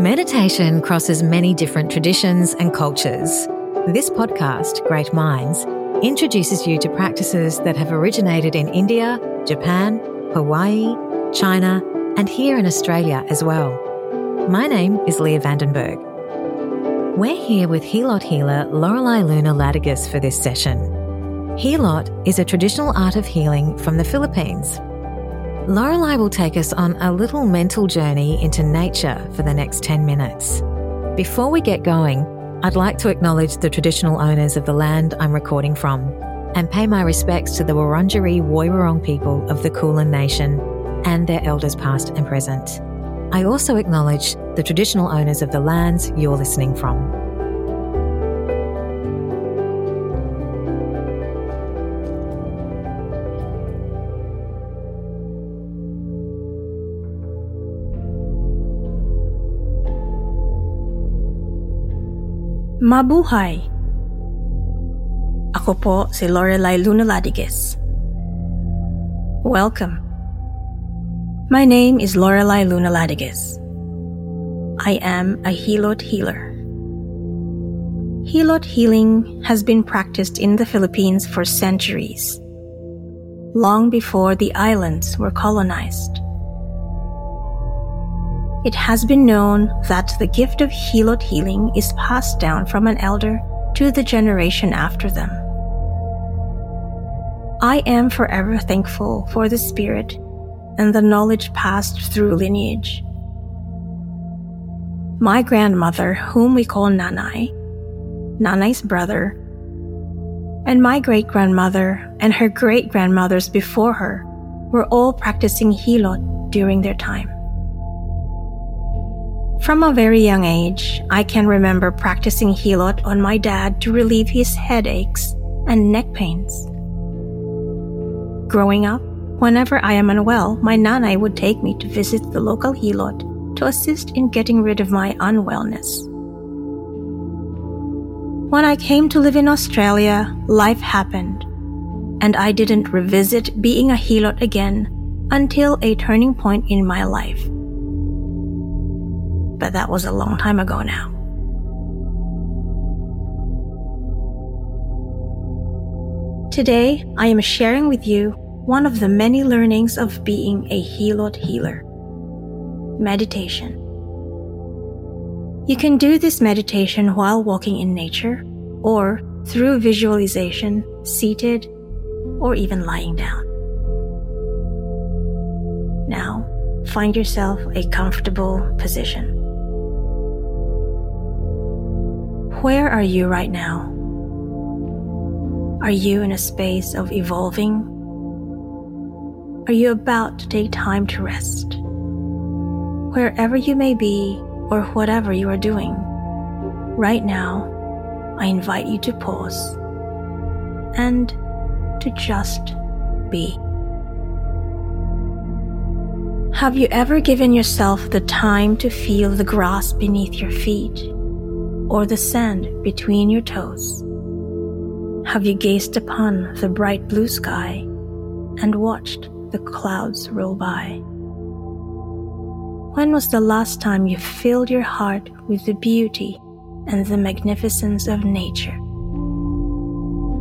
Meditation crosses many different traditions and cultures. This podcast, Great Minds, introduces you to practices that have originated in India, Japan, Hawaii, China, and here in Australia as well. My name is Leah Vandenberg. We're here with Hilot healer Lorelie Luna Ladiges for this session. Hilot is a traditional art of healing from the Philippines. Lorelie will take us on a little mental journey into nature for the next 10 minutes. Before we get going, I'd like to acknowledge the traditional owners of the land I'm recording from and pay my respects to the Wurundjeri Woiwurrung people of the Kulin Nation and their elders past and present. I also acknowledge the traditional owners of the lands you're listening from. Mabuhay! Ako po si Lorelie Luna Ladiges. Welcome. My name is Lorelie Luna Ladiges. I am a Hilot healer. Hilot healing has been practiced in the Philippines for centuries, long before the islands were colonized. It has been known that the gift of Hilot healing is passed down from an elder to the generation after them. I am forever thankful for the spirit and the knowledge passed through lineage. My grandmother, whom we call Nanay, Nanay's brother, and my great grandmother and her great grandmothers before her were all practicing Hilot during their time. From a very young age, I can remember practicing hilot on my dad to relieve his headaches and neck pains. Growing up, whenever I am unwell, my nanay would take me to visit the local hilot to assist in getting rid of my unwellness. When I came to live in Australia, life happened, and I didn't revisit being a hilot again until a turning point in my life but that was a long time ago now. Today, I am sharing with you one of the many learnings of being a Hilot healer meditation. You can do this meditation while walking in nature or through visualization, seated, or even lying down. Now, find yourself a comfortable position. Where are you right now? Are you in a space of evolving? Are you about to take time to rest? Wherever you may be or whatever you are doing, right now, I invite you to pause and to just be. Have you ever given yourself the time to feel the grass beneath your feet? Or the sand between your toes? Have you gazed upon the bright blue sky and watched the clouds roll by? When was the last time you filled your heart with the beauty and the magnificence of nature?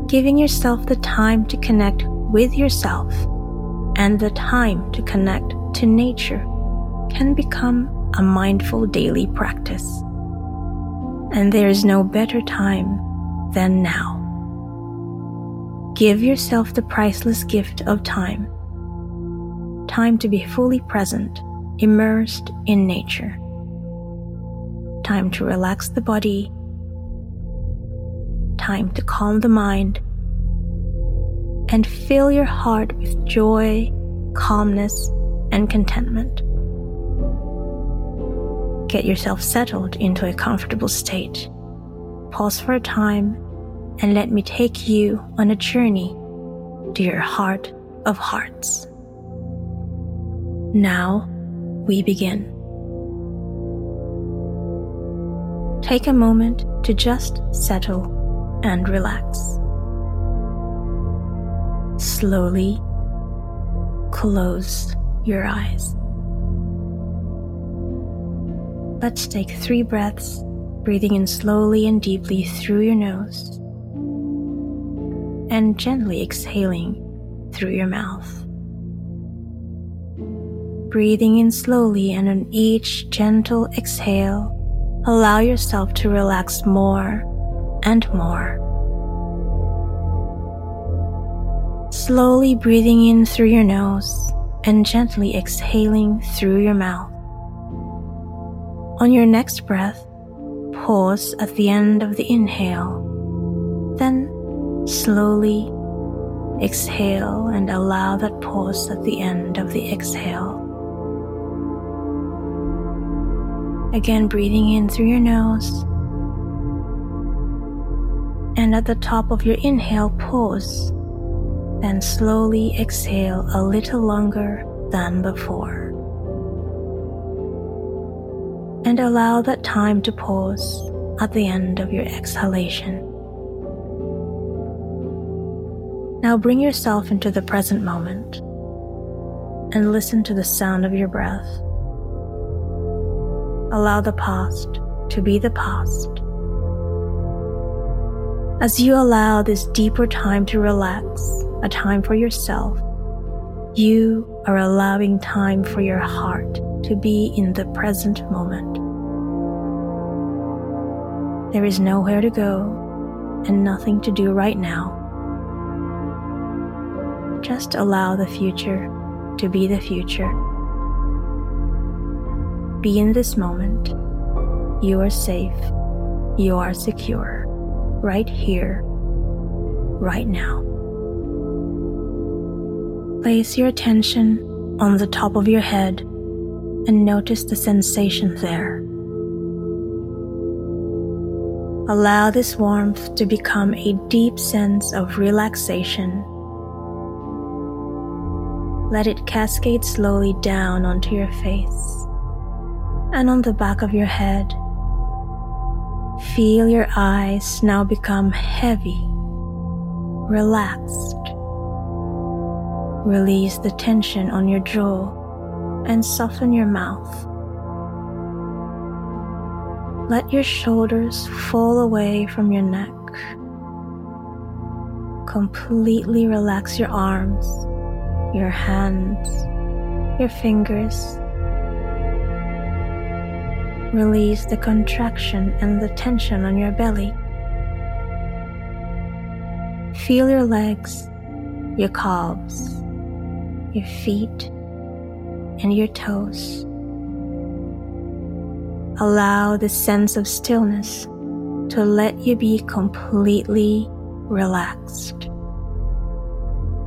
Giving yourself the time to connect with yourself and the time to connect to nature can become a mindful daily practice and there is no better time than now. Give yourself the priceless gift of time. Time to be fully present, immersed in nature. Time to relax the body. Time to calm the mind. and fill your heart with joy, calmness, and contentment. Get yourself settled into a comfortable state. Pause for a time and let me take you on a journey to your heart of hearts. Now we begin. Take a moment to just settle and relax. Slowly close your eyes. Let's take three breaths, breathing in slowly and deeply through your nose and gently exhaling through your mouth. Breathing in slowly and on each gentle exhale, allow yourself to relax more and more. Slowly breathing in through your nose and gently exhaling through your mouth. On your next breath, pause at the end of the inhale, then slowly exhale and allow that pause at the end of the exhale. Again, breathing in through your nose. And at the top of your inhale, pause. Then slowly exhale a little longer than before. And allow that time to pause at the end of your exhalation. Now bring yourself into the present moment and listen to the sound of your breath. Allow the past to be the past. As you allow this deeper time to relax, a time for yourself, you are allowing time for your heart to be in the present moment. There is nowhere to go and nothing to do right now. Just allow the future to be the future. Be in this moment. You are safe. You are secure. Right here. Right now. Place your attention on the top of your head and notice the sensation there. Allow this warmth to become a deep sense of relaxation. Let it cascade slowly down onto your face and on the back of your head. Feel your eyes now become heavy, relaxed. Release the tension on your jaw and soften your mouth. Let your shoulders fall away from your neck. Completely relax your arms, your hands, your fingers. Release the contraction and the tension on your belly. Feel your legs, your calves, your feet, and your toes. Allow the sense of stillness to let you be completely relaxed.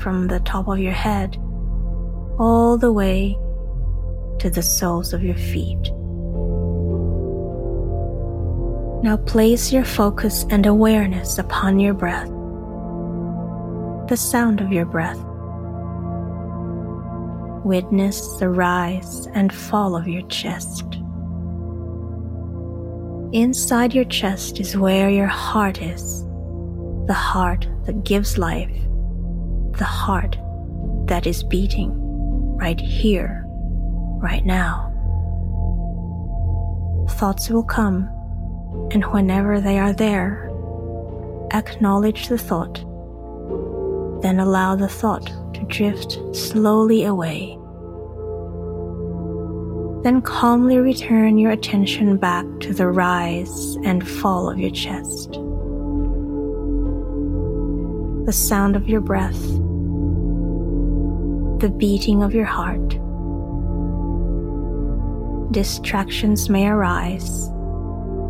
From the top of your head all the way to the soles of your feet. Now place your focus and awareness upon your breath, the sound of your breath. Witness the rise and fall of your chest. Inside your chest is where your heart is, the heart that gives life, the heart that is beating right here, right now. Thoughts will come, and whenever they are there, acknowledge the thought, then allow the thought to drift slowly away then calmly return your attention back to the rise and fall of your chest. The sound of your breath, the beating of your heart. Distractions may arise,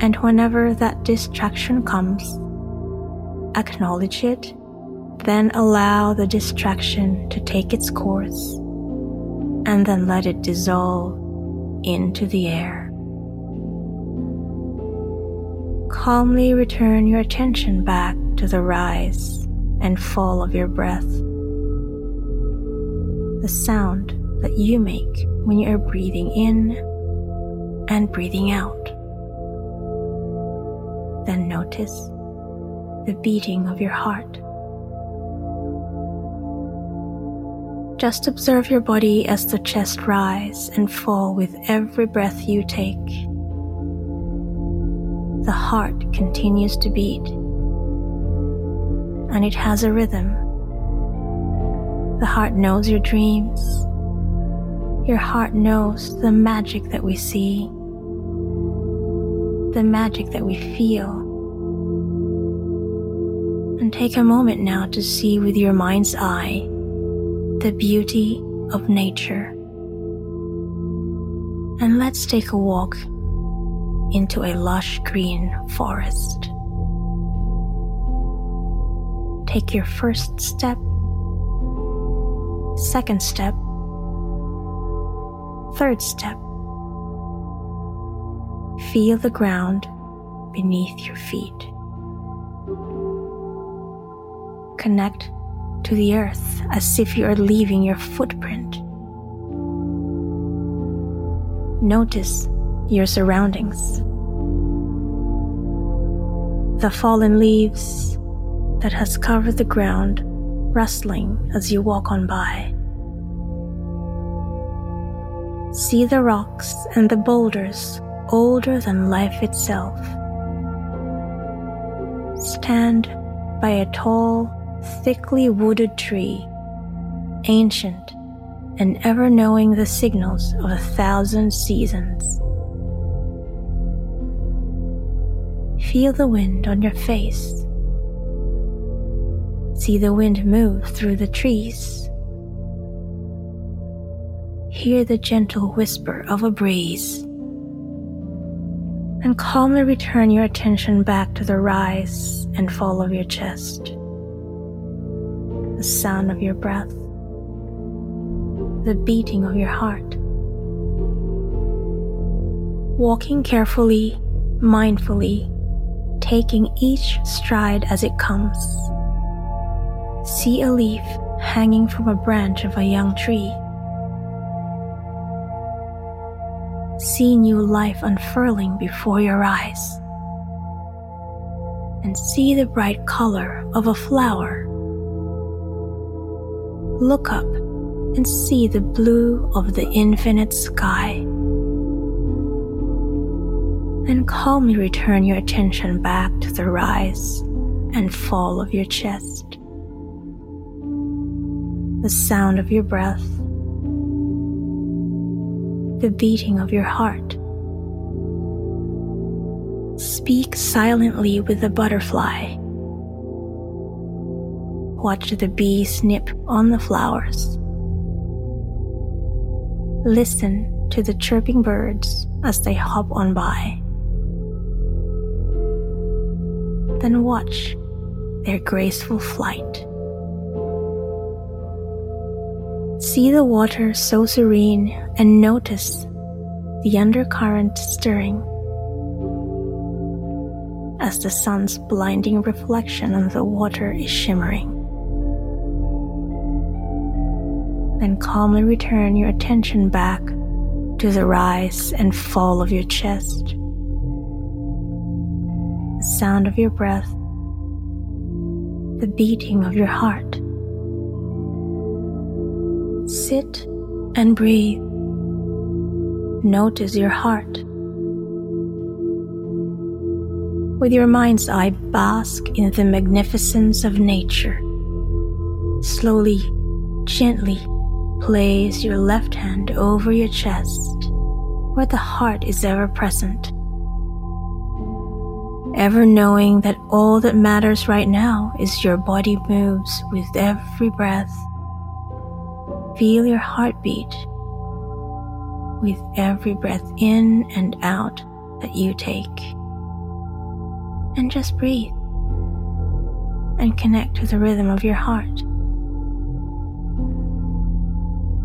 and whenever that distraction comes, acknowledge it Then allow the distraction to take its course and then let it dissolve into the air. Calmly return your attention back to the rise and fall of your breath. The sound that you make when you are breathing in and breathing out. Then notice the beating of your heart. Just observe your body as the chest rise and fall with every breath you take. The heart continues to beat, and it has a rhythm. The heart knows your dreams. Your heart knows the magic that we see, the magic that we feel. And take a moment now to see with your mind's eye the beauty of nature. And let's take a walk into a lush green forest. Take your first step, second step, third step. Feel the ground beneath your feet. Connect to the earth as if you are leaving your footprint. Notice your surroundings. The fallen leaves that has covered the ground rustling as you walk on by. See the rocks and the boulders older than life itself. Stand by a tall, thickly wooded tree, ancient and ever knowing the signals of a thousand seasons. Feel the wind on your face. See the wind move through the trees. Hear the gentle whisper of a breeze. And calmly return your attention back to the rise and fall of your chest, the sound of your breath, the beating of your heart. Walking carefully, mindfully, taking each stride as it comes. See a leaf hanging from a branch of a young tree. See new life unfurling before your eyes. And see the bright color of a flower. Look up and see the blue of the infinite sky then calmly return your attention back to the rise and fall of your chest. The sound of your breath, the beating of your heart. Speak silently with the butterfly. Watch the bee snip on the flowers. Listen to the chirping birds as they hop on by. then watch their graceful flight. See the water so serene and notice the undercurrent stirring as the sun's blinding reflection on the water is shimmering. Then calmly return your attention back to the rise and fall of your chest the sound of your breath, the beating of your heart. Sit and breathe. Notice your heart. With your mind's eye, bask in the magnificence of nature. Slowly, gently place your left hand over your chest where the heart is ever present ever knowing that all that matters right now is your body moves with every breath. Feel your heartbeat with every breath in and out that you take. And just breathe. and connect to the rhythm of your heart.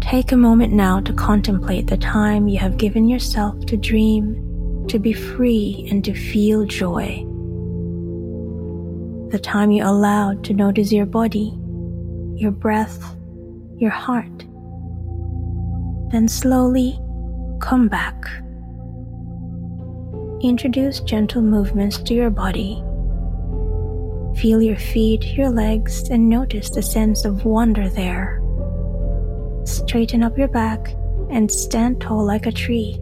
Take a moment now to contemplate the time you have given yourself to dream, to be free, and to feel joy. The time you allowed to notice your body, your breath, your heart. Then slowly come back. Introduce gentle movements to your body. Feel your feet, your legs, and notice the sense of wonder there. Straighten up your back and stand tall like a tree.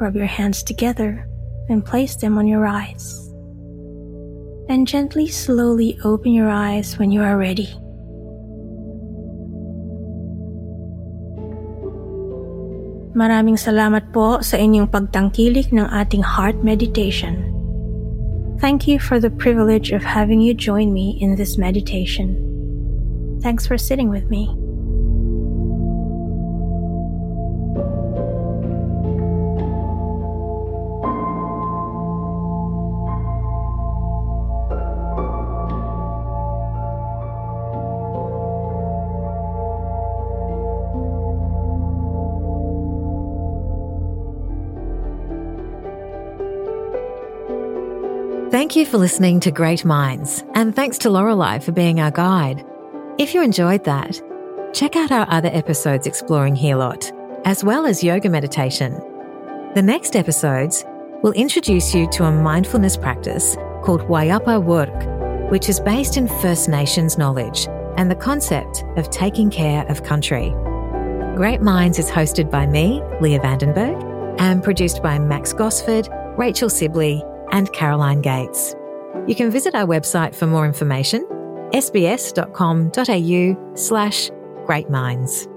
Rub your hands together and place them on your eyes. And gently, slowly open your eyes when you are ready. Maraming salamat po sa inyong pagtangkilik ng ating heart meditation. Thank you for the privilege of having you join me in this meditation. Thanks for sitting with me. Thank you for listening to Great Minds, and thanks to Lorelie for being our guide. If you enjoyed that, check out our other episodes exploring Hilot, as well as yoga meditation. The next episodes will introduce you to a mindfulness practice called Wayapa Wuurrk, which is based in First Nations knowledge and the concept of taking care of country. Great Minds is hosted by me, Leah Vandenberg, and produced by Max Gosford, Rachel Sibley, and Caroline Gates. You can visit our website for more information, sbs.com.au slash greatminds.